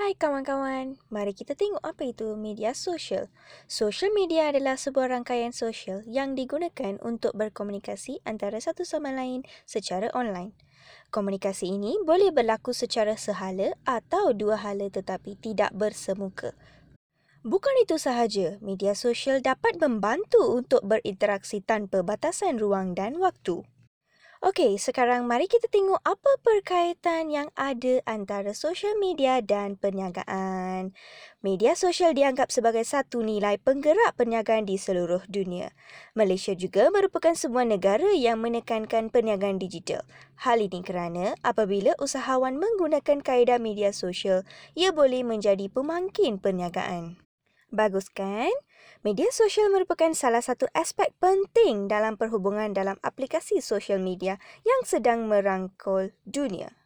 Hai kawan-kawan, mari kita tengok apa itu media sosial. Social media adalah sebuah rangkaian sosial yang digunakan untuk berkomunikasi antara satu sama lain secara online. Komunikasi ini boleh berlaku secara sehala atau dua hala tetapi tidak bersemuka. Bukan itu sahaja, media sosial dapat membantu untuk berinteraksi tanpa batasan ruang dan waktu. Okey, sekarang mari kita tengok apa perkaitan yang ada antara sosial media dan perniagaan. Media sosial dianggap sebagai satu nilai penggerak perniagaan di seluruh dunia. Malaysia juga merupakan sebuah negara yang menekankan perniagaan digital. Hal ini kerana apabila usahawan menggunakan kaedah media sosial, ia boleh menjadi pemangkin perniagaan. Bagus kan? Media sosial merupakan salah satu aspek penting dalam perhubungan dalam aplikasi sosial media yang sedang merangkul dunia.